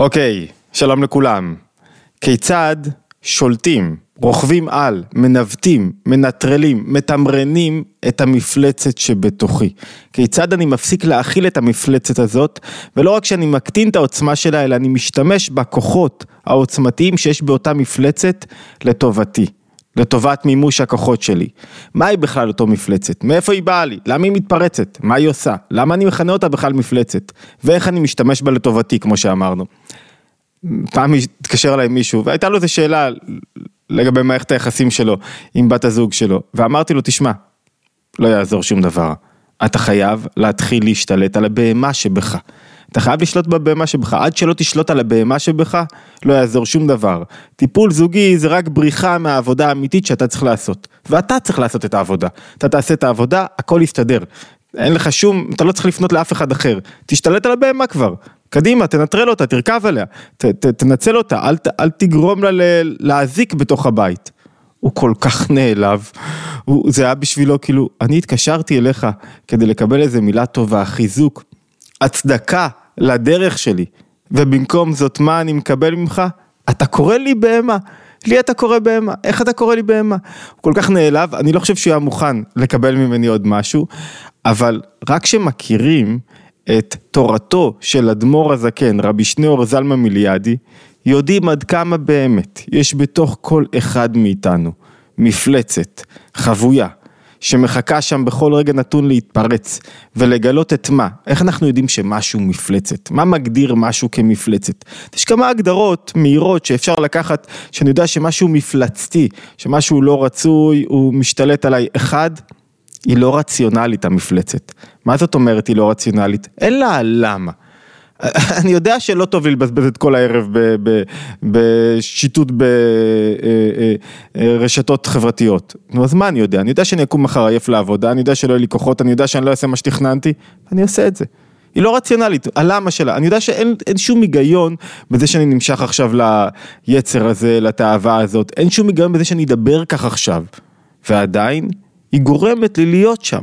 אוקיי, שלום לכולם. כיצד שולטים, רוכבים על, מנווטים, מנטרלים, מתמרנים את המפלצת שבתוכי? כיצד אני מפסיק להכיל את המפלצת הזאת, ולא רק שאני מקטין את העוצמה שלה, אלא אני משתמש בכוחות העוצמתיים שיש באותה מפלצת לטובתי. לטובת מימוש הכוחות שלי. מהי בכלל אותו מפלצת? מאיפה היא באה לי? למה היא מתפרצת? מה היא עושה? למה אני מכנה אותה בכלל מפלצת? ואיך אני משתמש בה לטובתי, כמו שאמרנו. פעם התקשר אליי מישהו, והייתה לו איזו שאלה לגבי מערכת היחסים שלו עם בת הזוג שלו, ואמרתי לו, תשמע, לא יעזור שום דבר. אתה חייב להתחיל להשתלט על הבהמה שבך. אתה חייב לשלוט בבהמה שבך, עד שלא תשלוט על הבהמה שבך, לא יעזור שום דבר. טיפול זוגי זה רק בריחה מהעבודה האמיתית שאתה צריך לעשות. ואתה צריך לעשות את העבודה. אתה תעשה את העבודה, הכל יסתדר. אין לך שום, אתה לא צריך לפנות לאף אחד אחר. תשתלט על הבהמה כבר. קדימה, תנטרל אותה, תרכב עליה, ת, ת, תנצל אותה, אל, אל תגרום לה להזיק בתוך הבית. הוא כל כך נעלב, הוא, זה היה בשבילו כאילו, אני התקשרתי אליך כדי לקבל איזה מילה טובה, חיזוק, הצדקה לדרך שלי, ובמקום זאת מה אני מקבל ממך? אתה קורא לי בהמה. לי אתה קורא בהמה, איך אתה קורא לי בהמה? הוא כל כך נעלב, אני לא חושב שהוא היה מוכן לקבל ממני עוד משהו, אבל רק כשמכירים את תורתו של אדמו"ר הזקן, רבי שניאור זלמה מיליאדי, יודעים עד כמה באמת יש בתוך כל אחד מאיתנו מפלצת, חבויה, שמחכה שם בכל רגע נתון להתפרץ ולגלות את מה, איך אנחנו יודעים שמשהו מפלצת, מה מגדיר משהו כמפלצת. יש כמה הגדרות מהירות שאפשר לקחת, שאני יודע שמשהו מפלצתי, שמשהו לא רצוי, הוא משתלט עליי. אחד, היא לא רציונלית המפלצת. מה זאת אומרת היא לא רציונלית? אין לה למה. אני יודע שלא טוב לי לבזבז את כל הערב בשיטוט ברשתות אה, אה, אה, חברתיות. נו אז מה אני יודע? אני יודע שאני אקום מחר עייף לעבודה, אני יודע שלא יהיו לי כוחות, אני יודע שאני לא אעשה מה שתכננתי, אני אעשה את זה. היא לא רציונלית, הלמה שלה, אני יודע שאין שום היגיון בזה שאני נמשך עכשיו ליצר הזה, לתאווה הזאת, אין שום היגיון בזה שאני אדבר כך עכשיו, ועדיין היא גורמת לי להיות שם,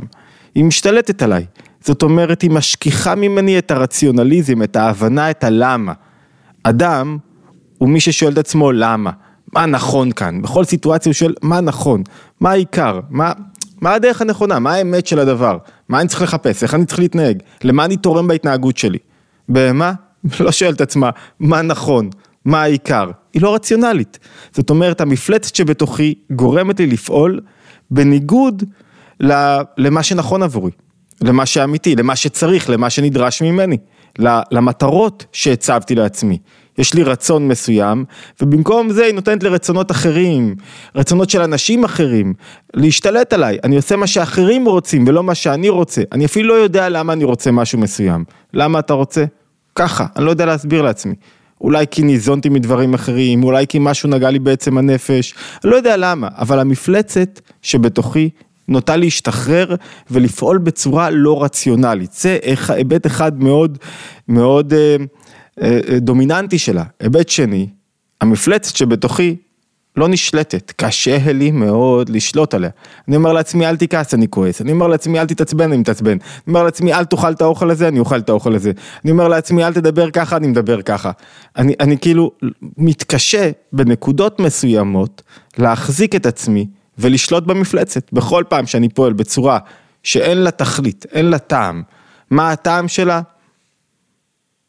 היא משתלטת עליי. זאת אומרת, היא משכיחה ממני את הרציונליזם, את ההבנה, את הלמה. אדם הוא מי ששואל את עצמו למה, מה נכון כאן, בכל סיטואציה הוא שואל מה נכון, מה העיקר, מה, מה הדרך הנכונה, מה האמת של הדבר, מה אני צריך לחפש, איך אני צריך להתנהג, למה אני תורם בהתנהגות שלי. בהמה לא שואל את עצמה מה נכון, מה העיקר, היא לא רציונלית. זאת אומרת, המפלצת שבתוכי גורמת לי לפעול בניגוד למה שנכון עבורי. למה שאמיתי, למה שצריך, למה שנדרש ממני, למטרות שהצבתי לעצמי. יש לי רצון מסוים, ובמקום זה היא נותנת לי רצונות אחרים, רצונות של אנשים אחרים, להשתלט עליי. אני עושה מה שאחרים רוצים ולא מה שאני רוצה. אני אפילו לא יודע למה אני רוצה משהו מסוים. למה אתה רוצה? ככה, אני לא יודע להסביר לעצמי. אולי כי ניזונתי מדברים אחרים, אולי כי משהו נגע לי בעצם הנפש, אני לא יודע למה, אבל המפלצת שבתוכי נוטה להשתחרר ולפעול בצורה לא רציונלית. זה היבט אחד מאוד מאוד אה, אה, אה, דומיננטי שלה. היבט שני, המפלצת שבתוכי לא נשלטת, קשה לי מאוד לשלוט עליה. אני אומר לעצמי אל תכעס אני כועס, אני אומר לעצמי אל תתעצבן אני מתעצבן, אני אומר לעצמי אל תאכל את האוכל הזה אני אוכל את האוכל הזה, אני אומר לעצמי אל תדבר ככה אני מדבר ככה. אני, אני כאילו מתקשה בנקודות מסוימות להחזיק את עצמי ולשלוט במפלצת. בכל פעם שאני פועל בצורה שאין לה תכלית, אין לה טעם, מה הטעם שלה?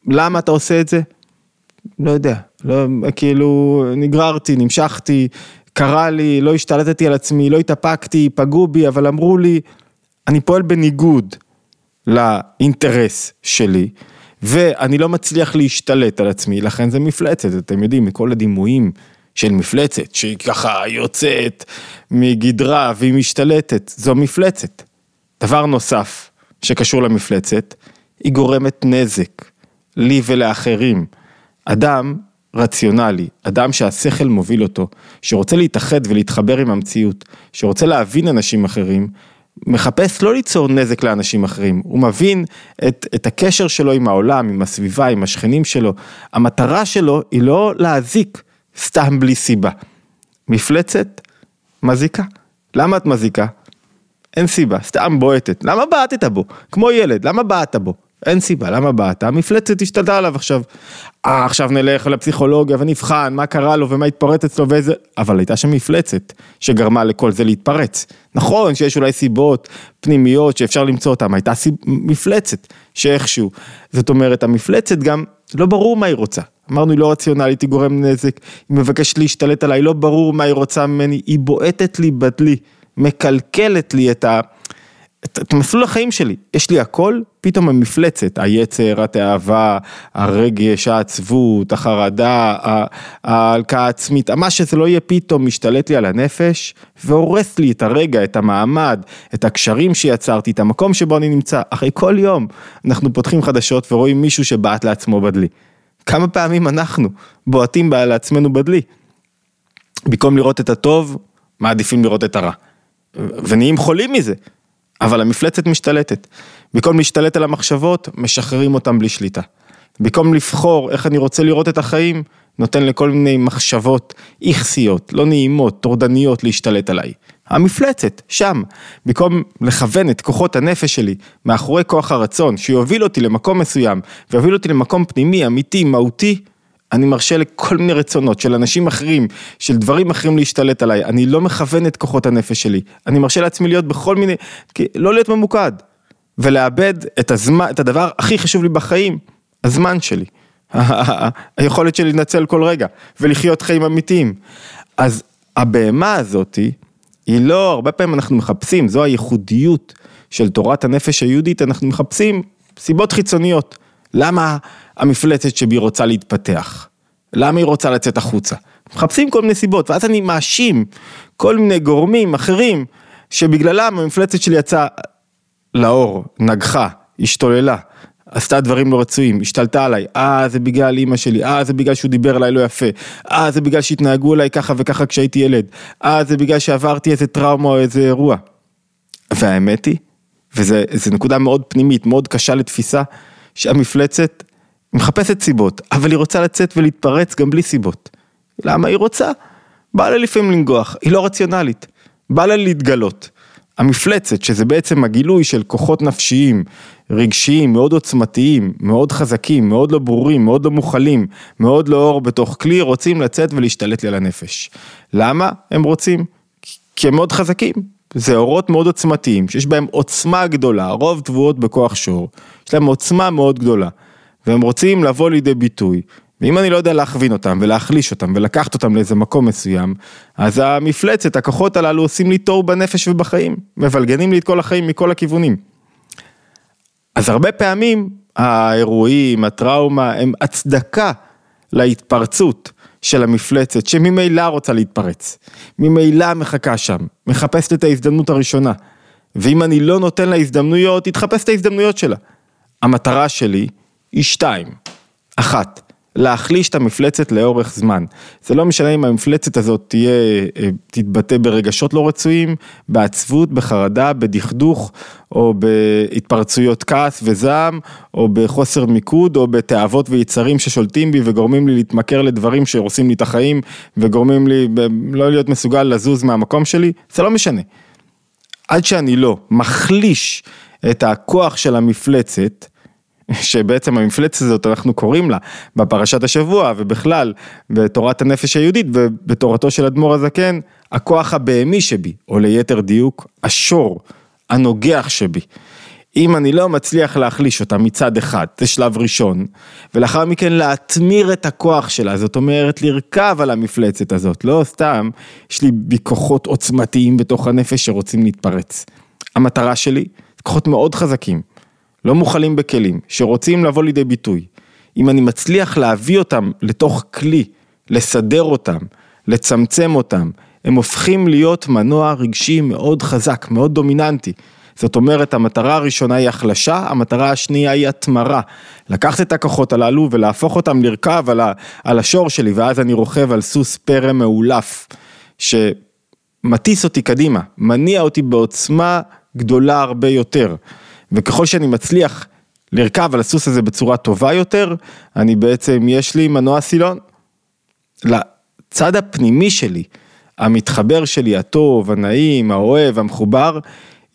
למה אתה עושה את זה? לא יודע, לא, כאילו נגררתי, נמשכתי, קרה לי, לא השתלטתי על עצמי, לא התאפקתי, פגעו בי, אבל אמרו לי, אני פועל בניגוד לאינטרס שלי, ואני לא מצליח להשתלט על עצמי, לכן זה מפלצת, אתם יודעים, מכל הדימויים של מפלצת, שהיא ככה יוצאת מגדרה והיא משתלטת, זו מפלצת. דבר נוסף שקשור למפלצת, היא גורמת נזק, לי ולאחרים. אדם רציונלי, אדם שהשכל מוביל אותו, שרוצה להתאחד ולהתחבר עם המציאות, שרוצה להבין אנשים אחרים, מחפש לא ליצור נזק לאנשים אחרים, הוא מבין את, את הקשר שלו עם העולם, עם הסביבה, עם השכנים שלו, המטרה שלו היא לא להזיק, סתם בלי סיבה. מפלצת מזיקה. למה את מזיקה? אין סיבה, סתם בועטת. למה בעטת בו? כמו ילד, למה בעטת בו? אין סיבה, למה באת? המפלצת השתלטה עליו עכשיו. אה, עכשיו נלך לפסיכולוגיה ונבחן מה קרה לו ומה התפרץ אצלו ואיזה... אבל הייתה שם מפלצת שגרמה לכל זה להתפרץ. נכון שיש אולי סיבות פנימיות שאפשר למצוא אותן, הייתה סיב... מפלצת שאיכשהו. זאת אומרת, המפלצת גם, לא ברור מה היא רוצה. אמרנו, היא לא רציונלית, היא גורם נזק, היא מבקשת להשתלט עליי, לא ברור מה היא רוצה ממני, היא בועטת לי בדלי, מקלקלת לי את ה... את, את מסלול החיים שלי, יש לי הכל, פתאום המפלצת, היצר, התאווה, הרגש, העצבות, החרדה, ההלקאה העצמית, מה שזה לא יהיה פתאום משתלט לי על הנפש והורס לי את הרגע, את המעמד, את הקשרים שיצרתי, את המקום שבו אני נמצא. אחרי כל יום אנחנו פותחים חדשות ורואים מישהו שבעט לעצמו בדלי. כמה פעמים אנחנו בועטים לעצמנו בדלי. במקום לראות את הטוב, מעדיפים לראות את הרע. ונהיים חולים מזה. אבל המפלצת משתלטת. במקום להשתלט על המחשבות, משחררים אותם בלי שליטה. במקום לבחור איך אני רוצה לראות את החיים, נותן לכל מיני מחשבות איכסיות, לא נעימות, טורדניות להשתלט עליי. המפלצת, שם. במקום לכוון את כוחות הנפש שלי מאחורי כוח הרצון, שיוביל אותי למקום מסוים, ויוביל אותי למקום פנימי, אמיתי, מהותי, אני מרשה לכל מיני רצונות של אנשים אחרים, של דברים אחרים להשתלט עליי, אני לא מכוון את כוחות הנפש שלי, אני מרשה לעצמי להיות בכל מיני, לא להיות ממוקד, ולאבד את הזמן, את הדבר הכי חשוב לי בחיים, הזמן שלי, היכולת שלי לנצל כל רגע, ולחיות חיים אמיתיים. אז הבהמה הזאתי, היא לא, הרבה פעמים אנחנו מחפשים, זו הייחודיות של תורת הנפש היהודית, אנחנו מחפשים סיבות חיצוניות. למה המפלצת שבי רוצה להתפתח? למה היא רוצה לצאת החוצה? מחפשים כל מיני סיבות, ואז אני מאשים כל מיני גורמים אחרים שבגללם המפלצת שלי יצאה לאור, נגחה, השתוללה, עשתה דברים לא רצויים, השתלטה עליי, אה זה בגלל אימא שלי, אה זה בגלל שהוא דיבר אליי לא יפה, אה זה בגלל שהתנהגו אליי ככה וככה כשהייתי ילד, אה זה בגלל שעברתי איזה טראומה או איזה אירוע. והאמת היא, וזו נקודה מאוד פנימית, מאוד קשה לתפיסה, שהמפלצת מחפשת סיבות, אבל היא רוצה לצאת ולהתפרץ גם בלי סיבות. למה היא רוצה? בא לה לפעמים לנגוח, היא לא רציונלית, בא לה להתגלות. המפלצת, שזה בעצם הגילוי של כוחות נפשיים, רגשיים, מאוד עוצמתיים, מאוד חזקים, מאוד לא ברורים, מאוד לא מוכלים, מאוד לא אור בתוך כלי, רוצים לצאת ולהשתלט לי על הנפש. למה הם רוצים? כי הם מאוד חזקים. זה אורות מאוד עוצמתיים, שיש בהם עוצמה גדולה, רוב תבואות בכוח שור, יש להם עוצמה מאוד גדולה, והם רוצים לבוא לידי ביטוי. ואם אני לא יודע להכווין אותם ולהחליש אותם ולקחת אותם לאיזה מקום מסוים, אז המפלצת, הכוחות הללו עושים לי תור בנפש ובחיים, מבלגנים לי את כל החיים מכל הכיוונים. אז הרבה פעמים האירועים, הטראומה, הם הצדקה להתפרצות של המפלצת שממילא רוצה להתפרץ, ממילא מחכה שם, מחפשת את ההזדמנות הראשונה, ואם אני לא נותן לה הזדמנויות, היא תחפש את ההזדמנויות שלה. המטרה שלי היא שתיים, אחת, להחליש את המפלצת לאורך זמן. זה לא משנה אם המפלצת הזאת תהיה, אה, תתבטא ברגשות לא רצויים, בעצבות, בחרדה, בדכדוך, או בהתפרצויות כעס וזעם, או בחוסר מיקוד, או בתאוות ויצרים ששולטים בי וגורמים לי להתמכר לדברים שהורסים לי את החיים, וגורמים לי לא להיות מסוגל לזוז מהמקום שלי, זה לא משנה. עד שאני לא מחליש את הכוח של המפלצת, שבעצם המפלצת הזאת אנחנו קוראים לה בפרשת השבוע ובכלל בתורת הנפש היהודית ובתורתו של אדמו"ר הזקן, הכוח הבהמי שבי, או ליתר דיוק, השור, הנוגח שבי. אם אני לא מצליח להחליש אותה מצד אחד, זה שלב ראשון, ולאחר מכן להתמיר את הכוח שלה, זאת אומרת לרכב על המפלצת הזאת, לא סתם, יש לי בי כוחות עוצמתיים בתוך הנפש שרוצים להתפרץ. המטרה שלי, כוחות מאוד חזקים, לא מוכלים בכלים, שרוצים לבוא לידי ביטוי. אם אני מצליח להביא אותם לתוך כלי, לסדר אותם, לצמצם אותם, הם הופכים להיות מנוע רגשי מאוד חזק, מאוד דומיננטי. זאת אומרת, המטרה הראשונה היא החלשה, המטרה השנייה היא התמרה. לקחת את הכוחות הללו ולהפוך אותם לרכב על, ה, על השור שלי, ואז אני רוכב על סוס פרא מאולף, שמטיס אותי קדימה, מניע אותי בעוצמה גדולה הרבה יותר. וככל שאני מצליח לרכב על הסוס הזה בצורה טובה יותר, אני בעצם, יש לי מנוע סילון. לצד הפנימי שלי, המתחבר שלי, הטוב, הנעים, האוהב, המחובר,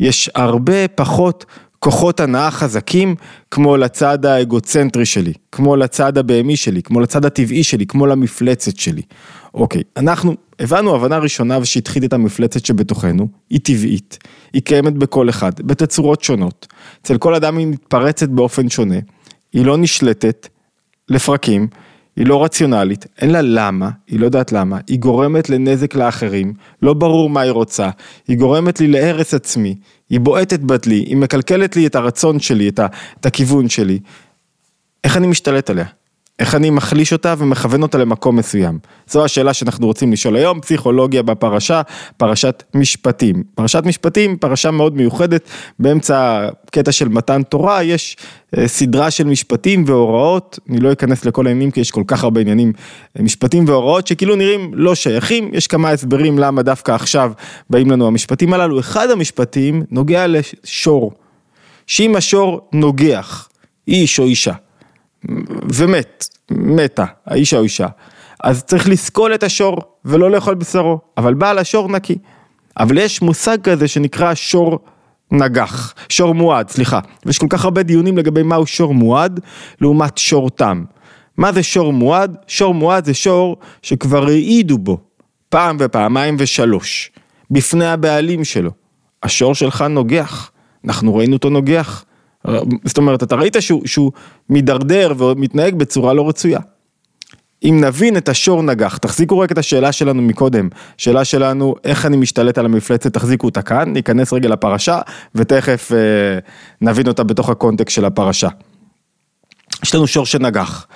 יש הרבה פחות כוחות הנאה חזקים כמו לצד האגוצנטרי שלי, כמו לצד הבהמי שלי, כמו לצד הטבעי שלי, כמו למפלצת שלי. אוקיי, אנחנו הבנו הבנה ראשונה שהתחיל את המפלצת שבתוכנו, היא טבעית, היא קיימת בכל אחד, בתצורות שונות. אצל כל אדם היא מתפרצת באופן שונה, היא לא נשלטת לפרקים, היא לא רציונלית, אין לה למה, היא לא יודעת למה, היא גורמת לנזק לאחרים, לא ברור מה היא רוצה, היא גורמת לי להרס עצמי, היא בועטת בדלי, היא מקלקלת לי את הרצון שלי, את, ה, את הכיוון שלי. איך אני משתלט עליה? איך אני מחליש אותה ומכוון אותה למקום מסוים? זו השאלה שאנחנו רוצים לשאול היום, פסיכולוגיה בפרשה, פרשת משפטים. פרשת משפטים, פרשה מאוד מיוחדת, באמצע קטע של מתן תורה, יש אה, סדרה של משפטים והוראות, אני לא אכנס לכל העניינים כי יש כל כך הרבה עניינים, אה, משפטים והוראות שכאילו נראים לא שייכים, יש כמה הסברים למה דווקא עכשיו באים לנו המשפטים הללו, אחד המשפטים נוגע לשור, שאם השור נוגח, איש או אישה, ומת, מתה, האיש או האישה, אז צריך לסקול את השור ולא לאכול בשרו, אבל בעל השור נקי. אבל יש מושג כזה שנקרא שור נגח, שור מועד, סליחה. ויש כל כך הרבה דיונים לגבי מהו שור מועד לעומת שור תם. מה זה שור מועד? שור מועד זה שור שכבר העידו בו פעם ופעמיים ושלוש, בפני הבעלים שלו. השור שלך נוגח, אנחנו ראינו אותו נוגח. זאת אומרת, אתה ראית שהוא, שהוא מידרדר ומתנהג בצורה לא רצויה. אם נבין את השור נגח, תחזיקו רק את השאלה שלנו מקודם, שאלה שלנו איך אני משתלט על המפלצת, תחזיקו אותה כאן, ניכנס רגע לפרשה ותכף אה, נבין אותה בתוך הקונטקסט של הפרשה. יש לנו שור שנגח.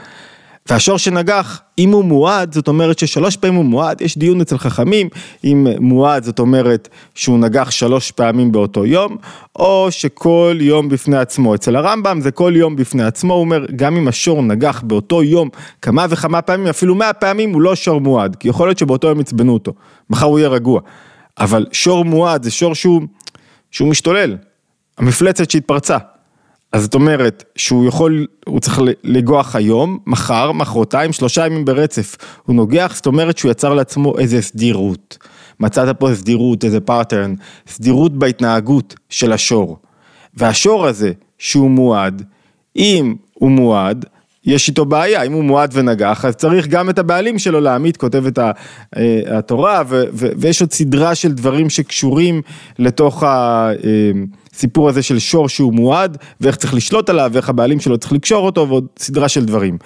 והשור שנגח, אם הוא מועד, זאת אומרת ששלוש פעמים הוא מועד, יש דיון אצל חכמים, אם מועד זאת אומרת שהוא נגח שלוש פעמים באותו יום, או שכל יום בפני עצמו. אצל הרמב"ם זה כל יום בפני עצמו, הוא אומר, גם אם השור נגח באותו יום כמה וכמה פעמים, אפילו מאה פעמים, הוא לא שור מועד, כי יכול להיות שבאותו יום יצבנו אותו, מחר הוא יהיה רגוע. אבל שור מועד זה שור שהוא, שהוא משתולל, המפלצת שהתפרצה. אז זאת אומרת שהוא יכול, הוא צריך לנגוח היום, מחר, מחרתיים, שלושה ימים ברצף. הוא נוגח, זאת אומרת שהוא יצר לעצמו איזה סדירות. מצאת פה סדירות, איזה pattern, סדירות בהתנהגות של השור. והשור הזה, שהוא מועד, אם הוא מועד, יש איתו בעיה, אם הוא מועד ונגח, אז צריך גם את הבעלים שלו להעמיד, כותבת אה, התורה, ויש עוד סדרה של דברים שקשורים לתוך הסיפור הזה של שור שהוא מועד, ואיך צריך לשלוט עליו, ואיך הבעלים שלו צריך לקשור אותו, ועוד סדרה של דברים.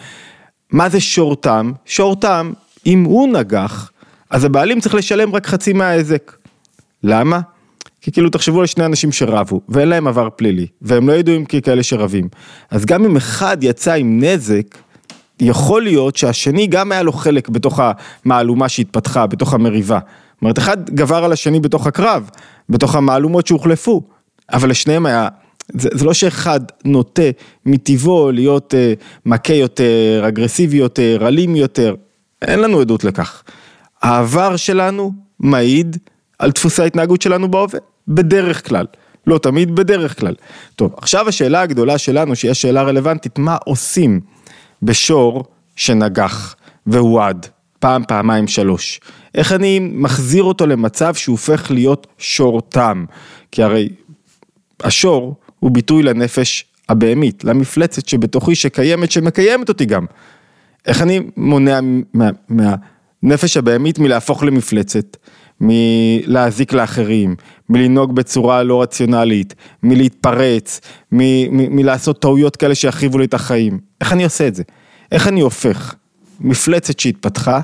מה זה שור תם? שור תם, אם הוא נגח, אז הבעלים צריך לשלם רק חצי מההיזק. למה? כי כאילו תחשבו על שני אנשים שרבו, ואין להם עבר פלילי, והם לא ידועים ככאלה שרבים. אז גם אם אחד יצא עם נזק, יכול להיות שהשני גם היה לו חלק בתוך המהלומה שהתפתחה, בתוך המריבה. זאת אומרת, אחד גבר על השני בתוך הקרב, בתוך המהלומות שהוחלפו, אבל לשניהם היה, זה, זה לא שאחד נוטה מטבעו להיות uh, מכה יותר, אגרסיבי יותר, אלים יותר, אין לנו עדות לכך. העבר שלנו מעיד על דפוסי ההתנהגות שלנו בהווה. בדרך כלל. לא תמיד, בדרך כלל. טוב, עכשיו השאלה הגדולה שלנו, שהיא השאלה רלוונטית, מה עושים בשור שנגח והועד פעם, פעמיים, שלוש? איך אני מחזיר אותו למצב שהוא הופך להיות שור תם? כי הרי השור הוא ביטוי לנפש הבהמית, למפלצת שבתוכי שקיימת, שמקיימת אותי גם. איך אני מונע מה, מהנפש הבהמית מלהפוך למפלצת? מלהזיק לאחרים, מלנהוג בצורה לא רציונלית, מלהתפרץ, מלעשות טעויות כאלה שיחריבו לי את החיים. איך אני עושה את זה? איך אני הופך מפלצת שהתפתחה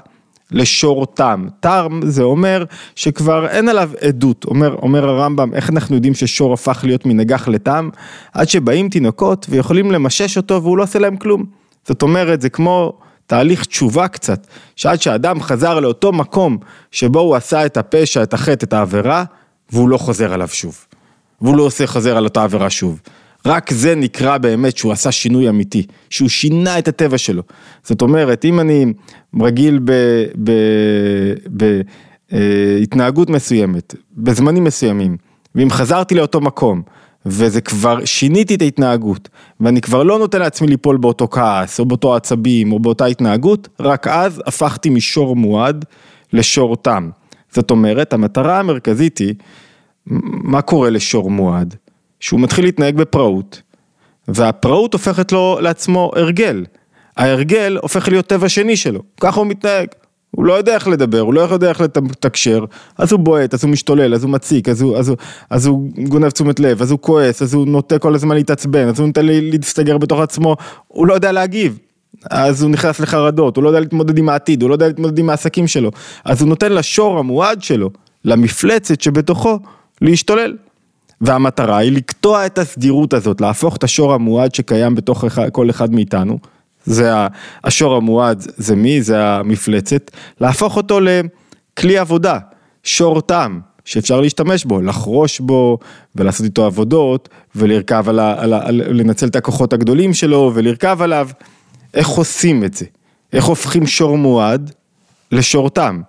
לשור תם. תם זה אומר שכבר אין עליו עדות, אומר, אומר הרמב"ם, איך אנחנו יודעים ששור הפך להיות מנגח לתם? עד שבאים תינוקות ויכולים למשש אותו והוא לא עושה להם כלום. זאת אומרת, זה כמו תהליך תשובה קצת, שעד שאדם חזר לאותו מקום שבו הוא עשה את הפשע, את החטא, את העבירה, והוא לא חוזר עליו שוב. והוא לא עושה חוזר על אותה עבירה שוב. רק זה נקרא באמת שהוא עשה שינוי אמיתי, שהוא שינה את הטבע שלו. זאת אומרת, אם אני רגיל בהתנהגות מסוימת, בזמנים מסוימים, ואם חזרתי לאותו מקום, וזה כבר, שיניתי את ההתנהגות, ואני כבר לא נותן לעצמי ליפול באותו כעס, או באותו עצבים, או באותה התנהגות, רק אז הפכתי משור מועד לשור תם. זאת אומרת, המטרה המרכזית היא, מה קורה לשור מועד? שהוא מתחיל להתנהג בפראות, והפראות הופכת לו לעצמו הרגל. ההרגל הופך להיות טבע שני שלו, ככה הוא מתנהג. הוא לא יודע איך לדבר, הוא לא יודע איך לתקשר, אז הוא בועט, אז הוא משתולל, אז הוא מציק, אז הוא, אז הוא, אז הוא גונב תשומת לב, אז הוא כועס, אז הוא נוטה כל הזמן להתעצבן, אז הוא נוטה להסתגר בתוך עצמו, הוא לא יודע להגיב. אז הוא נכנס לחרדות, הוא לא יודע להתמודד עם העתיד, הוא לא יודע להתמודד עם העסקים שלו, אז הוא נותן לשור המועד שלו, למפלצת שבתוכו, להשתולל. והמטרה היא לקטוע את הסדירות הזאת, להפוך את השור המועד שקיים בתוך כל אחד מאיתנו, זה השור המועד, זה מי? זה המפלצת, להפוך אותו לכלי עבודה, שור תם, שאפשר להשתמש בו, לחרוש בו ולעשות איתו עבודות ולרכב על ה... על ה... לנצל את הכוחות הגדולים שלו ולרכב עליו. איך עושים את זה? איך הופכים שור מועד לשור תם?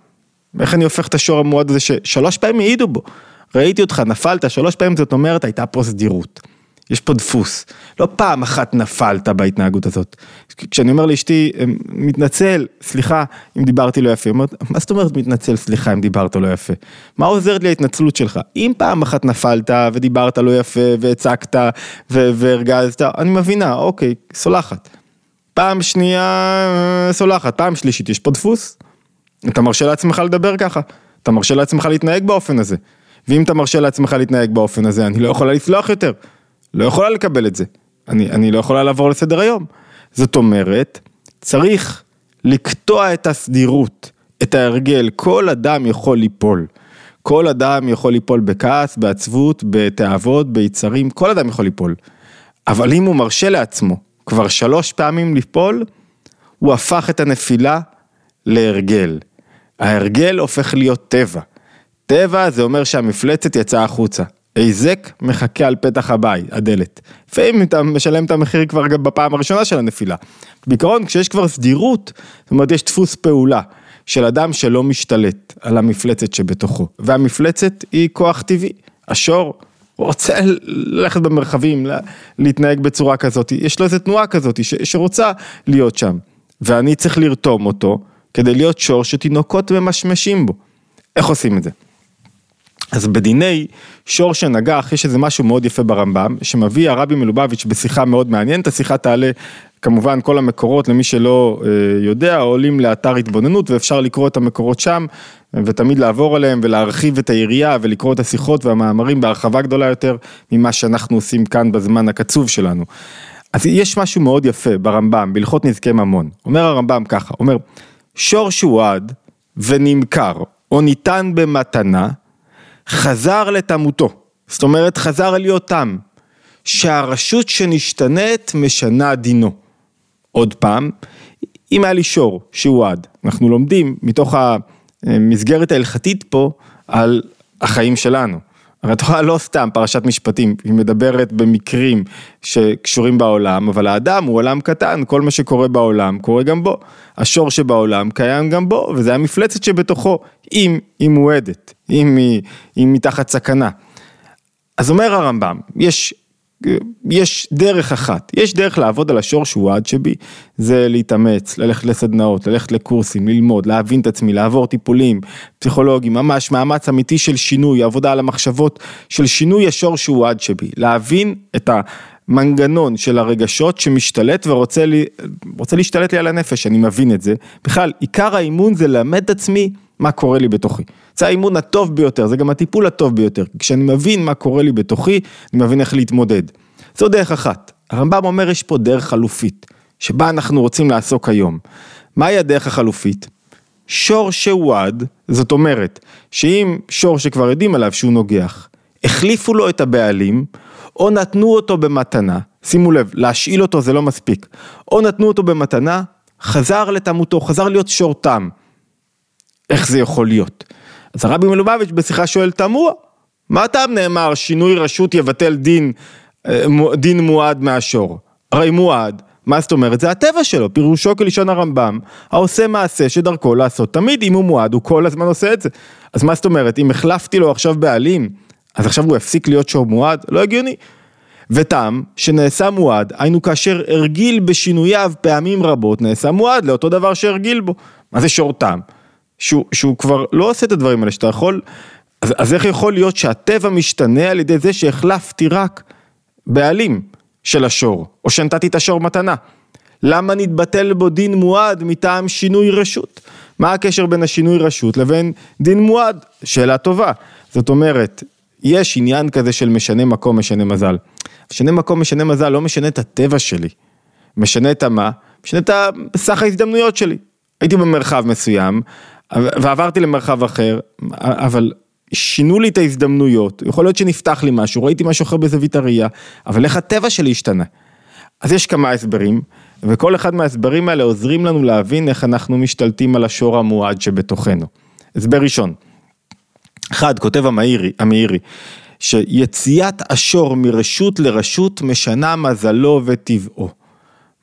איך אני הופך את השור המועד הזה ששלוש פעמים העידו בו? ראיתי אותך, נפלת, שלוש פעמים זאת אומרת הייתה פה סדירות. יש פה דפוס, לא פעם אחת נפלת בהתנהגות הזאת. כשאני אומר לאשתי, אמ, מתנצל, סליחה אם דיברתי לא יפה, היא אומרת, מה זאת אומרת מתנצל, סליחה אם דיברת לא יפה? מה עוזרת לי ההתנצלות שלך? אם פעם אחת נפלת ודיברת לא יפה והצקת והרגזת, אני מבינה, אוקיי, סולחת. פעם שנייה, סולחת, פעם שלישית, יש פה דפוס. אתה מרשה לעצמך לדבר ככה, אתה מרשה לעצמך להתנהג באופן הזה. ואם אתה מרשה לעצמך להתנהג באופן הזה, אני לא יכולה לסלוח יותר. לא יכולה לקבל את זה. אני, אני לא יכולה לעבור לסדר היום. זאת אומרת, צריך לקטוע את הסדירות, את ההרגל, כל אדם יכול ליפול. כל אדם יכול ליפול בכעס, בעצבות, בתאוות, ביצרים, כל אדם יכול ליפול. אבל אם הוא מרשה לעצמו כבר שלוש פעמים ליפול, הוא הפך את הנפילה להרגל. ההרגל הופך להיות טבע. טבע זה אומר שהמפלצת יצאה החוצה. היזק מחכה על פתח הבית, הדלת. לפעמים אתה משלם את המחיר כבר בפעם הראשונה של הנפילה. בעיקרון כשיש כבר סדירות, זאת אומרת יש דפוס פעולה של אדם שלא משתלט על המפלצת שבתוכו. והמפלצת היא כוח טבעי. השור רוצה ללכת במרחבים, להתנהג בצורה כזאת, יש לו איזה תנועה כזאת ש, שרוצה להיות שם. ואני צריך לרתום אותו כדי להיות שור שתינוקות ממשמשים בו. איך עושים את זה? אז בדיני שור שנגח יש איזה משהו מאוד יפה ברמב"ם שמביא הרבי מלובביץ' בשיחה מאוד מעניינת, השיחה תעלה כמובן כל המקורות למי שלא אה, יודע עולים לאתר התבוננות ואפשר לקרוא את המקורות שם ותמיד לעבור עליהם ולהרחיב את היריעה ולקרוא את השיחות והמאמרים בהרחבה גדולה יותר ממה שאנחנו עושים כאן בזמן הקצוב שלנו. אז יש משהו מאוד יפה ברמב"ם בהלכות נזקי ממון, אומר הרמב"ם ככה, אומר שור שועד ונמכר או ניתן במתנה חזר לתמותו, זאת אומרת חזר להיות תם, שהרשות שנשתנית משנה דינו. עוד פעם, אם היה לי שור שהועד, אנחנו לומדים מתוך המסגרת ההלכתית פה על החיים שלנו. הרי התורה לא סתם פרשת משפטים, היא מדברת במקרים שקשורים בעולם, אבל האדם הוא עולם קטן, כל מה שקורה בעולם קורה גם בו. השור שבעולם קיים גם בו, וזה המפלצת שבתוכו, אם היא מועדת, אם היא, היא מתחת סכנה. אז אומר הרמב"ם, יש יש דרך אחת, יש דרך לעבוד על השור שהוא עד שבי, זה להתאמץ, ללכת לסדנאות, ללכת לקורסים, ללמוד, להבין את עצמי, לעבור טיפולים פסיכולוגיים, ממש מאמץ אמיתי של שינוי, עבודה על המחשבות של שינוי השור שהוא עד שבי, להבין את המנגנון של הרגשות שמשתלט ורוצה לי, להשתלט לי על הנפש, אני מבין את זה. בכלל, עיקר האימון זה ללמד את עצמי מה קורה לי בתוכי. זה האימון הטוב ביותר, זה גם הטיפול הטוב ביותר. כשאני מבין מה קורה לי בתוכי, אני מבין איך להתמודד. זו דרך אחת. הרמב"ם אומר יש פה דרך חלופית, שבה אנחנו רוצים לעסוק היום. מהי הדרך החלופית? שור שהועד, זאת אומרת, שאם שור שכבר יודעים עליו שהוא נוגח, החליפו לו את הבעלים, או נתנו אותו במתנה, שימו לב, להשאיל אותו זה לא מספיק, או נתנו אותו במתנה, חזר לתמותו, חזר להיות שור תם. איך זה יכול להיות? אז הרבי מלובביץ' בשיחה שואל תמוה, מה טעם נאמר שינוי רשות יבטל דין, אה, דין מועד מהשור? הרי מועד, מה זאת אומרת? זה הטבע שלו, פירושו כלשון הרמב"ם, העושה מעשה שדרכו לעשות תמיד, אם הוא מועד הוא כל הזמן עושה את זה. אז מה זאת אומרת, אם החלפתי לו עכשיו בעלים, אז עכשיו הוא יפסיק להיות שור מועד? לא הגיוני. וטעם שנעשה מועד, היינו כאשר הרגיל בשינוייו פעמים רבות, נעשה מועד לאותו דבר שהרגיל בו. מה זה שור טעם? שהוא, שהוא כבר לא עושה את הדברים האלה, שאתה יכול, אז, אז איך יכול להיות שהטבע משתנה על ידי זה שהחלפתי רק בעלים של השור, או שנתתי את השור מתנה? למה נתבטל בו דין מועד מטעם שינוי רשות? מה הקשר בין השינוי רשות לבין דין מועד? שאלה טובה. זאת אומרת, יש עניין כזה של משנה מקום, משנה מזל. משנה מקום, משנה מזל, לא משנה את הטבע שלי. משנה את המה? משנה את סך ההזדמנויות שלי. הייתי במרחב מסוים, ועברתי למרחב אחר, אבל שינו לי את ההזדמנויות, יכול להיות שנפתח לי משהו, ראיתי משהו אחר בזווית הראייה, אבל איך הטבע שלי השתנה? אז יש כמה הסברים, וכל אחד מההסברים האלה עוזרים לנו להבין איך אנחנו משתלטים על השור המועד שבתוכנו. הסבר ראשון, אחד, כותב המאירי, המאירי, שיציאת השור מרשות לרשות משנה מזלו וטבעו.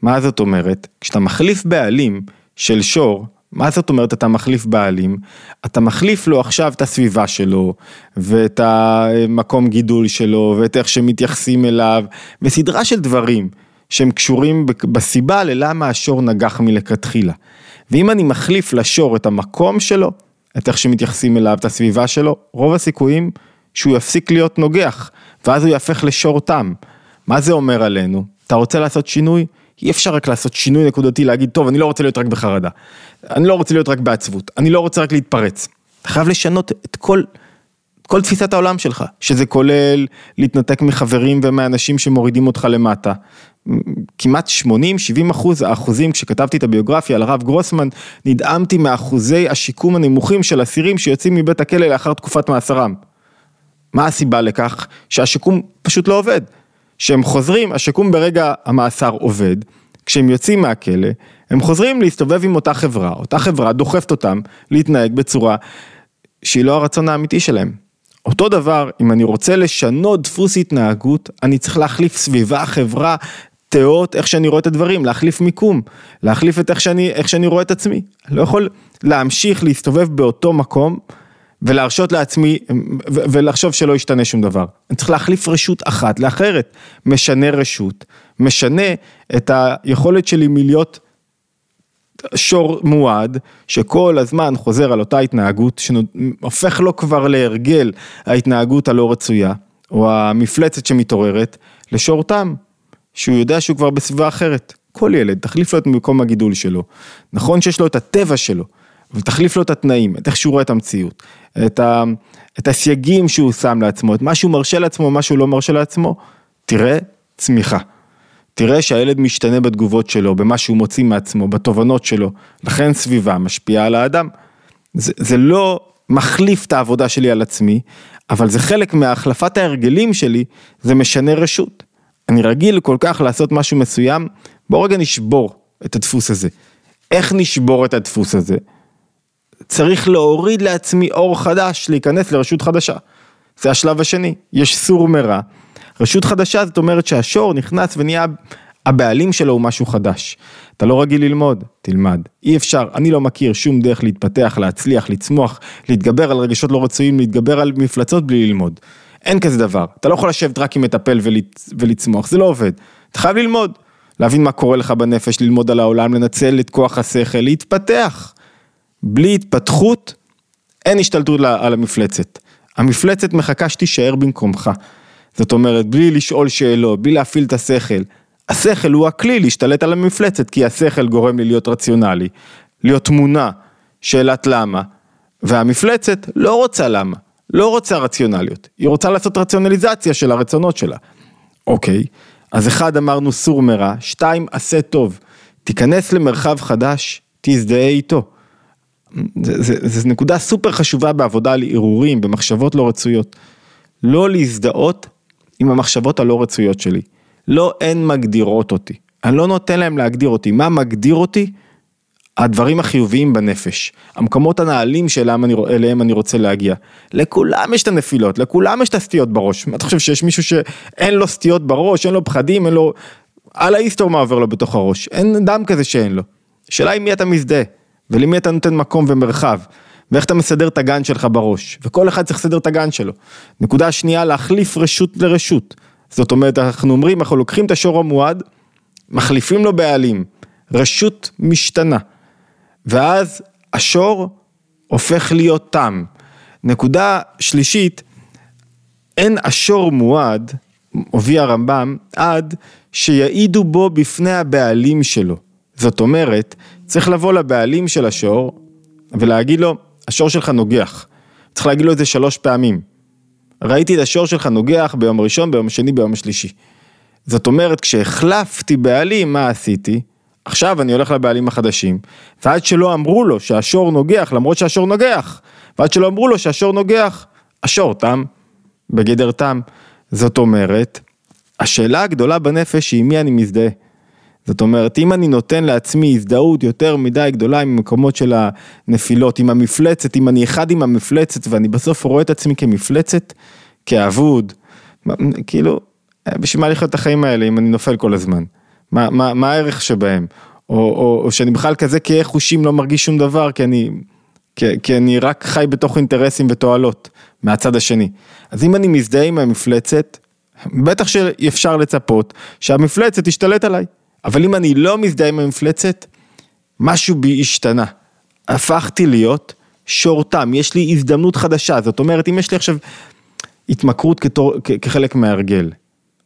מה זאת אומרת? כשאתה מחליף בעלים של שור, מה זאת אומרת אתה מחליף בעלים? אתה מחליף לו עכשיו את הסביבה שלו, ואת המקום גידול שלו, ואת איך שמתייחסים אליו, וסדרה של דברים שהם קשורים בסיבה ללמה השור נגח מלכתחילה. ואם אני מחליף לשור את המקום שלו, את איך שמתייחסים אליו, את הסביבה שלו, רוב הסיכויים שהוא יפסיק להיות נוגח, ואז הוא יהפך לשור תם. מה זה אומר עלינו? אתה רוצה לעשות שינוי? אי אפשר רק לעשות שינוי נקודתי, להגיד, טוב, אני לא רוצה להיות רק בחרדה, אני לא רוצה להיות רק בעצבות, אני לא רוצה רק להתפרץ. אתה חייב לשנות את כל, כל תפיסת העולם שלך, שזה כולל להתנתק מחברים ומאנשים שמורידים אותך למטה. כמעט 80-70 אחוז האחוזים, כשכתבתי את הביוגרפיה על הרב גרוסמן, נדהמתי מאחוזי השיקום הנמוכים של אסירים שיוצאים מבית הכלא לאחר תקופת מאסרם. מה הסיבה לכך? שהשיקום פשוט לא עובד. כשהם חוזרים, השיקום ברגע המאסר עובד, כשהם יוצאים מהכלא, הם חוזרים להסתובב עם אותה חברה, אותה חברה דוחפת אותם להתנהג בצורה שהיא לא הרצון האמיתי שלהם. אותו דבר, אם אני רוצה לשנות דפוס התנהגות, אני צריך להחליף סביבה, חברה, תיאות, איך שאני רואה את הדברים, להחליף מיקום, להחליף את איך שאני, איך שאני רואה את עצמי. אני לא יכול להמשיך להסתובב באותו מקום ולהרשות לעצמי ולחשוב שלא ישתנה שום דבר. אני צריך להחליף רשות אחת לאחרת, משנה רשות, משנה את היכולת שלי מלהיות שור מועד, שכל הזמן חוזר על אותה התנהגות, שהופך לו כבר להרגל ההתנהגות הלא רצויה, או המפלצת שמתעוררת, לשור תם, שהוא יודע שהוא כבר בסביבה אחרת. כל ילד, תחליף לו את מקום הגידול שלו. נכון שיש לו את הטבע שלו, ותחליף לו את התנאים, את איך שהוא רואה את המציאות, את, ה, את הסייגים שהוא שם לעצמו, את מה שהוא מרשה לעצמו, מה שהוא לא מרשה לעצמו, תראה צמיחה. תראה שהילד משתנה בתגובות שלו, במה שהוא מוציא מעצמו, בתובנות שלו, לכן סביבה משפיעה על האדם. זה, זה לא מחליף את העבודה שלי על עצמי, אבל זה חלק מהחלפת ההרגלים שלי, זה משנה רשות. אני רגיל כל כך לעשות משהו מסוים, בוא רגע נשבור את הדפוס הזה. איך נשבור את הדפוס הזה? צריך להוריד לעצמי אור חדש, להיכנס לרשות חדשה. זה השלב השני, יש סור מרע. רשות חדשה זאת אומרת שהשור נכנס ונהיה הבעלים שלו הוא משהו חדש. אתה לא רגיל ללמוד, תלמד. אי אפשר, אני לא מכיר שום דרך להתפתח, להצליח, לצמוח, להתגבר על רגשות לא רצויים, להתגבר על מפלצות בלי ללמוד. אין כזה דבר. אתה לא יכול לשבת רק עם מטפל ולצ... ולצמוח, זה לא עובד. אתה חייב ללמוד. להבין מה קורה לך בנפש, ללמוד על העולם, לנצל את כוח השכל, להתפתח. בלי התפתחות, אין השתלטות על המפלצת. המפלצת מחכה שתישאר במקומך. זאת אומרת, בלי לשאול שאלות, בלי להפעיל את השכל. השכל הוא הכלי להשתלט על המפלצת, כי השכל גורם לי להיות רציונלי, להיות תמונה, שאלת למה, והמפלצת לא רוצה למה, לא רוצה רציונליות, היא רוצה לעשות רציונליזציה של הרצונות שלה. אוקיי, אז אחד אמרנו סור מרע, שתיים עשה טוב, תיכנס למרחב חדש, תזדהה איתו. זו נקודה סופר חשובה בעבודה על ערעורים, במחשבות לא רצויות. לא להזדהות עם המחשבות הלא רצויות שלי. לא הן מגדירות אותי. אני לא נותן להם להגדיר אותי. מה מגדיר אותי? הדברים החיוביים בנפש, המקומות הנעלים שאליהם אני, אני רוצה להגיע. לכולם יש את הנפילות, לכולם יש את הסטיות בראש. מה אתה חושב שיש מישהו שאין לו סטיות בראש, אין לו פחדים, אין לו... על ההיסטור מה עובר לו בתוך הראש. אין אדם כזה שאין לו. השאלה היא מי אתה מזדהה. ולמי אתה נותן מקום ומרחב, ואיך אתה מסדר את הגן שלך בראש, וכל אחד צריך לסדר את הגן שלו. נקודה שנייה, להחליף רשות לרשות. זאת אומרת, אנחנו אומרים, אנחנו לוקחים את השור המועד, מחליפים לו בעלים, רשות משתנה, ואז השור הופך להיות תם. נקודה שלישית, אין השור מועד הוביל הרמב"ם, עד שיעידו בו בפני הבעלים שלו. זאת אומרת, צריך לבוא לבעלים של השור ולהגיד לו, השור שלך נוגח. צריך להגיד לו את זה שלוש פעמים. ראיתי את השור שלך נוגח ביום ראשון, ביום שני, ביום השלישי. זאת אומרת, כשהחלפתי בעלים, מה עשיתי? עכשיו אני הולך לבעלים החדשים, ועד שלא אמרו לו שהשור נוגח, למרות שהשור נוגח, ועד שלא אמרו לו שהשור נוגח, השור תם, בגדר תם. זאת אומרת, השאלה הגדולה בנפש היא עם מי אני מזדהה. זאת אומרת, אם אני נותן לעצמי הזדהות יותר מדי גדולה עם מקומות של הנפילות, עם המפלצת, אם אני אחד עם המפלצת ואני בסוף רואה את עצמי כמפלצת, כאבוד, כאילו, בשביל מה לחיות את החיים האלה אם אני נופל כל הזמן? מה, מה, מה הערך שבהם? או, או, או שאני בכלל כזה כאי חושים לא מרגיש שום דבר, כי אני, כי, כי אני רק חי בתוך אינטרסים ותועלות מהצד השני. אז אם אני מזדהה עם המפלצת, בטח שאפשר לצפות שהמפלצת תשתלט עליי. אבל אם אני לא מזדהה עם המפלצת, משהו בי השתנה. הפכתי להיות שורתם, יש לי הזדמנות חדשה, זאת אומרת, אם יש לי עכשיו התמכרות כתור, כחלק מההרגל,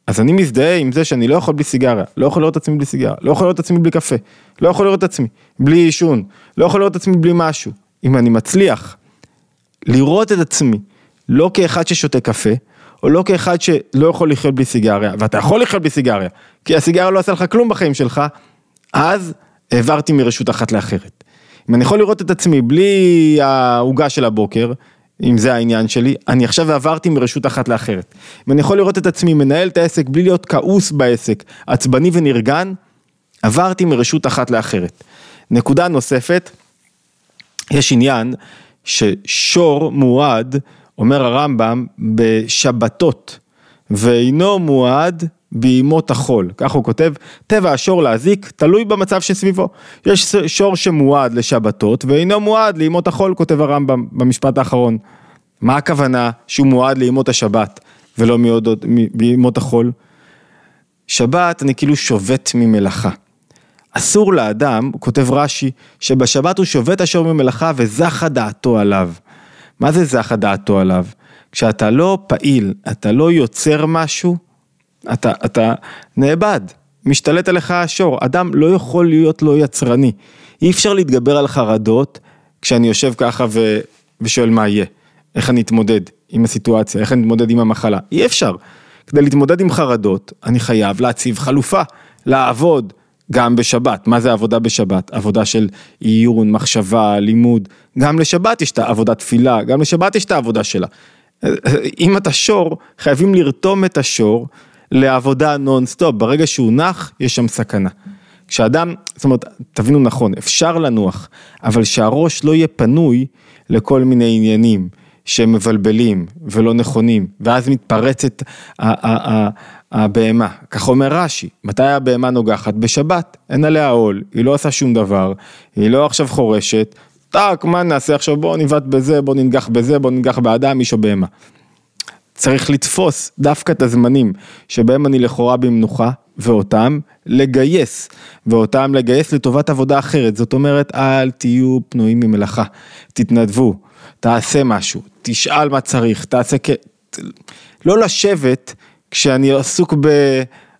אז אני מזדהה עם זה שאני לא יכול בלי סיגריה, לא יכול לראות את עצמי בלי סיגריה, לא יכול לראות את עצמי בלי קפה, לא יכול לראות את עצמי בלי עישון, לא יכול לראות את עצמי בלי משהו. אם אני מצליח לראות את עצמי לא כאחד ששותה קפה, או לא כאחד שלא יכול לחיות בלי סיגריה, ואתה יכול לחיות בלי סיגריה, כי הסיגריה לא עשה לך כלום בחיים שלך, אז העברתי מרשות אחת לאחרת. אם אני יכול לראות את עצמי בלי העוגה של הבוקר, אם זה העניין שלי, אני עכשיו עברתי מרשות אחת לאחרת. אם אני יכול לראות את עצמי מנהל את העסק בלי להיות כעוס בעסק, עצבני ונרגן, עברתי מרשות אחת לאחרת. נקודה נוספת, יש עניין ששור מועד אומר הרמב"ם, בשבתות, ואינו מועד בימות החול, כך הוא כותב, טבע השור להזיק תלוי במצב שסביבו. יש שור שמועד לשבתות ואינו מועד לימות החול, כותב הרמב"ם במשפט האחרון. מה הכוונה שהוא מועד לימות השבת ולא בימות החול? שבת אני כאילו שובת ממלאכה. אסור לאדם, כותב רש"י, שבשבת הוא שובת השור ממלאכה וזכה דעתו עליו. מה זה זכה דעתו עליו? כשאתה לא פעיל, אתה לא יוצר משהו, אתה, אתה נאבד, משתלט עליך השור. אדם לא יכול להיות לא יצרני. אי אפשר להתגבר על חרדות כשאני יושב ככה ו... ושואל מה יהיה, איך אני אתמודד עם הסיטואציה, איך אני אתמודד עם המחלה. אי אפשר. כדי להתמודד עם חרדות, אני חייב להציב חלופה, לעבוד, גם בשבת, מה זה עבודה בשבת? עבודה של עיון, מחשבה, לימוד, גם לשבת יש את העבודת תפילה, גם לשבת יש את העבודה שלה. אם אתה שור, חייבים לרתום את השור לעבודה נונסטופ, ברגע שהוא נח, יש שם סכנה. כשאדם, זאת אומרת, תבינו נכון, אפשר לנוח, אבל שהראש לא יהיה פנוי לכל מיני עניינים שהם מבלבלים ולא נכונים, ואז מתפרצת הבהמה, כך אומר רש"י, מתי הבהמה נוגחת? בשבת, אין עליה עול, היא לא עושה שום דבר, היא לא עכשיו חורשת, טאק, מה נעשה עכשיו, בוא נבעט בזה, בוא ננגח בזה, בוא ננגח באדם, איש או בהמה. צריך לתפוס דווקא את הזמנים שבהם אני לכאורה במנוחה, ואותם לגייס, ואותם לגייס לטובת עבודה אחרת, זאת אומרת, אל תהיו פנויים ממלאכה, תתנדבו, תעשה משהו, תשאל מה צריך, תעשה כ... לא לשבת כשאני עסוק ב...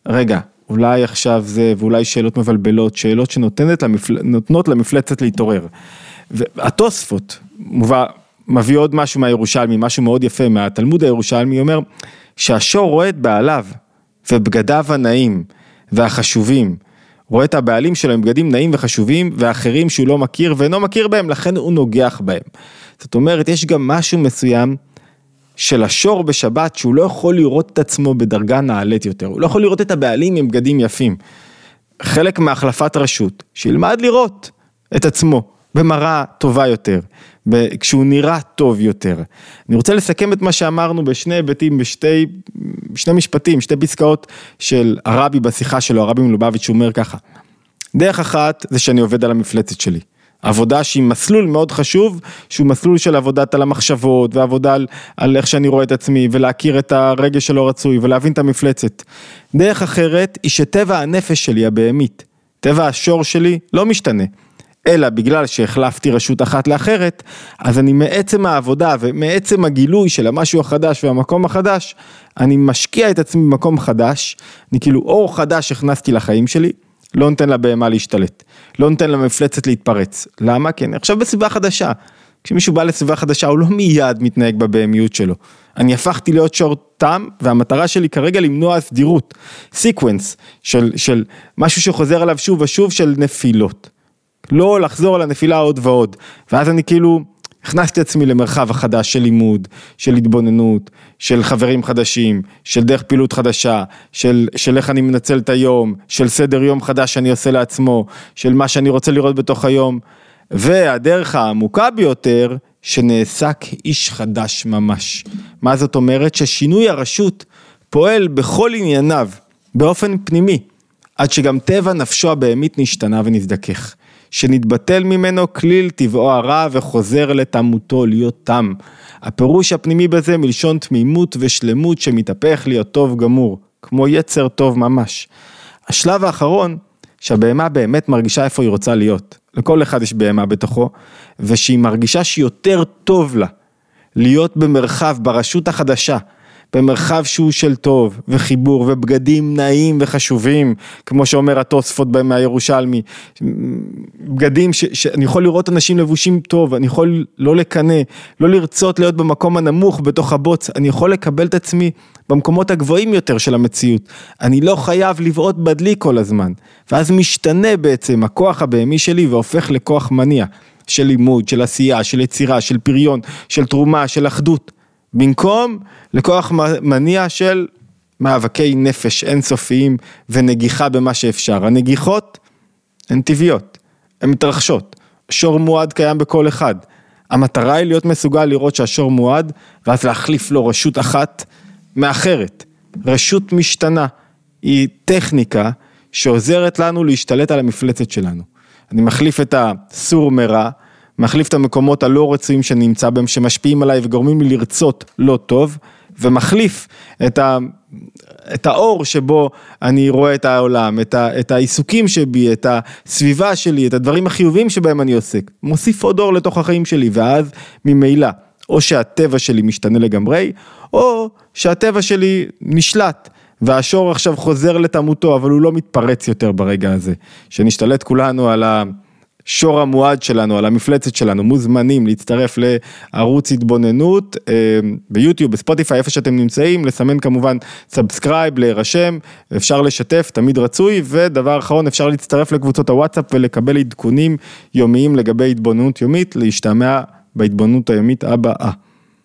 רגע, אולי עכשיו זה, ואולי שאלות מבלבלות, שאלות שנותנות למפל... למפלצת להתעורר. והתוספות, מובא, מביא עוד משהו מהירושלמי, משהו מאוד יפה מהתלמוד הירושלמי, אומר שהשור רואה את בעליו ובגדיו הנאים והחשובים, רואה את הבעלים שלו עם בגדים נאים וחשובים ואחרים שהוא לא מכיר ואינו מכיר בהם, לכן הוא נוגח בהם. זאת אומרת, יש גם משהו מסוים של השור בשבת שהוא לא יכול לראות את עצמו בדרגה נעלית יותר, הוא לא יכול לראות את הבעלים עם בגדים יפים. חלק מהחלפת רשות, שילמד לראות את עצמו במראה טובה יותר, כשהוא נראה טוב יותר. אני רוצה לסכם את מה שאמרנו בשני היבטים, בשתי, שני משפטים, שתי פסקאות של הרבי בשיחה שלו, הרבי מלובביץ', אומר ככה, דרך אחת זה שאני עובד על המפלצת שלי. עבודה שהיא מסלול מאוד חשוב, שהוא מסלול של עבודת על המחשבות ועבודה על, על איך שאני רואה את עצמי ולהכיר את הרגש שלא רצוי ולהבין את המפלצת. דרך אחרת היא שטבע הנפש שלי הבהמית, טבע השור שלי לא משתנה. אלא בגלל שהחלפתי רשות אחת לאחרת, אז אני מעצם העבודה ומעצם הגילוי של המשהו החדש והמקום החדש, אני משקיע את עצמי במקום חדש, אני כאילו אור חדש הכנסתי לחיים שלי, לא נותן לבהמה להשתלט, לא נותן למפלצת להתפרץ. למה? כי אני עכשיו בסביבה חדשה. כשמישהו בא לסביבה חדשה הוא לא מיד מתנהג בבהמיות שלו. אני הפכתי להיות שור תם והמטרה שלי כרגע למנוע סדירות, sequence של, של משהו שחוזר עליו שוב ושוב של נפילות. לא לחזור על הנפילה עוד ועוד. ואז אני כאילו הכנסתי עצמי למרחב החדש של לימוד, של התבוננות, של חברים חדשים, של דרך פעילות חדשה, של, של איך אני מנצל את היום, של סדר יום חדש שאני עושה לעצמו, של מה שאני רוצה לראות בתוך היום. והדרך העמוקה ביותר, שנעשה כאיש חדש ממש. מה זאת אומרת? ששינוי הרשות פועל בכל ענייניו, באופן פנימי, עד שגם טבע נפשו הבהמית נשתנה ונזדכך. שנתבטל ממנו כליל טבעו הרע וחוזר לתמותו להיות תם. הפירוש הפנימי בזה מלשון תמימות ושלמות שמתהפך להיות טוב גמור, כמו יצר טוב ממש. השלב האחרון, שהבהמה באמת מרגישה איפה היא רוצה להיות. לכל אחד יש בהמה בתוכו, ושהיא מרגישה שיותר טוב לה להיות במרחב, ברשות החדשה, במרחב שהוא של טוב וחיבור ובגדים נעים וחשובים, כמו שאומר התוספות מהירושלמי, בגדים שאני יכול לראות אנשים לבושים טוב, אני יכול לא לקנא, לא לרצות להיות במקום הנמוך בתוך הבוץ, אני יכול לקבל את עצמי במקומות הגבוהים יותר של המציאות, אני לא חייב לבעוט בדלי כל הזמן, ואז משתנה בעצם הכוח הבהמי שלי והופך לכוח מניע. של לימוד, של עשייה, של יצירה, של פריון, של תרומה, של אחדות. במקום לכוח מניע של מאבקי נפש אינסופיים ונגיחה במה שאפשר. הנגיחות הן טבעיות, הן מתרחשות. שור מועד קיים בכל אחד. המטרה היא להיות מסוגל לראות שהשור מועד ואז להחליף לו רשות אחת מאחרת. רשות משתנה היא טכניקה שעוזרת לנו להשתלט על המפלצת שלנו. אני מחליף את הסור מרע מחליף את המקומות הלא רצויים שאני נמצא בהם, שמשפיעים עליי וגורמים לי לרצות לא טוב, ומחליף את, ה, את האור שבו אני רואה את העולם, את, ה, את העיסוקים שבי, את הסביבה שלי, את הדברים החיוביים שבהם אני עוסק. מוסיף עוד אור לתוך החיים שלי, ואז ממילא, או שהטבע שלי משתנה לגמרי, או שהטבע שלי נשלט. והשור עכשיו חוזר לתמותו, אבל הוא לא מתפרץ יותר ברגע הזה. שנשתלט כולנו על ה... השור המועד שלנו, על המפלצת שלנו, מוזמנים להצטרף לערוץ התבוננות אה, ביוטיוב, בספוטיפיי, איפה שאתם נמצאים, לסמן כמובן subscribe, להירשם, אפשר לשתף, תמיד רצוי, ודבר אחרון, אפשר להצטרף לקבוצות הוואטסאפ ולקבל עדכונים יומיים לגבי התבוננות יומית, להשתמע בהתבוננות היומית הבאה.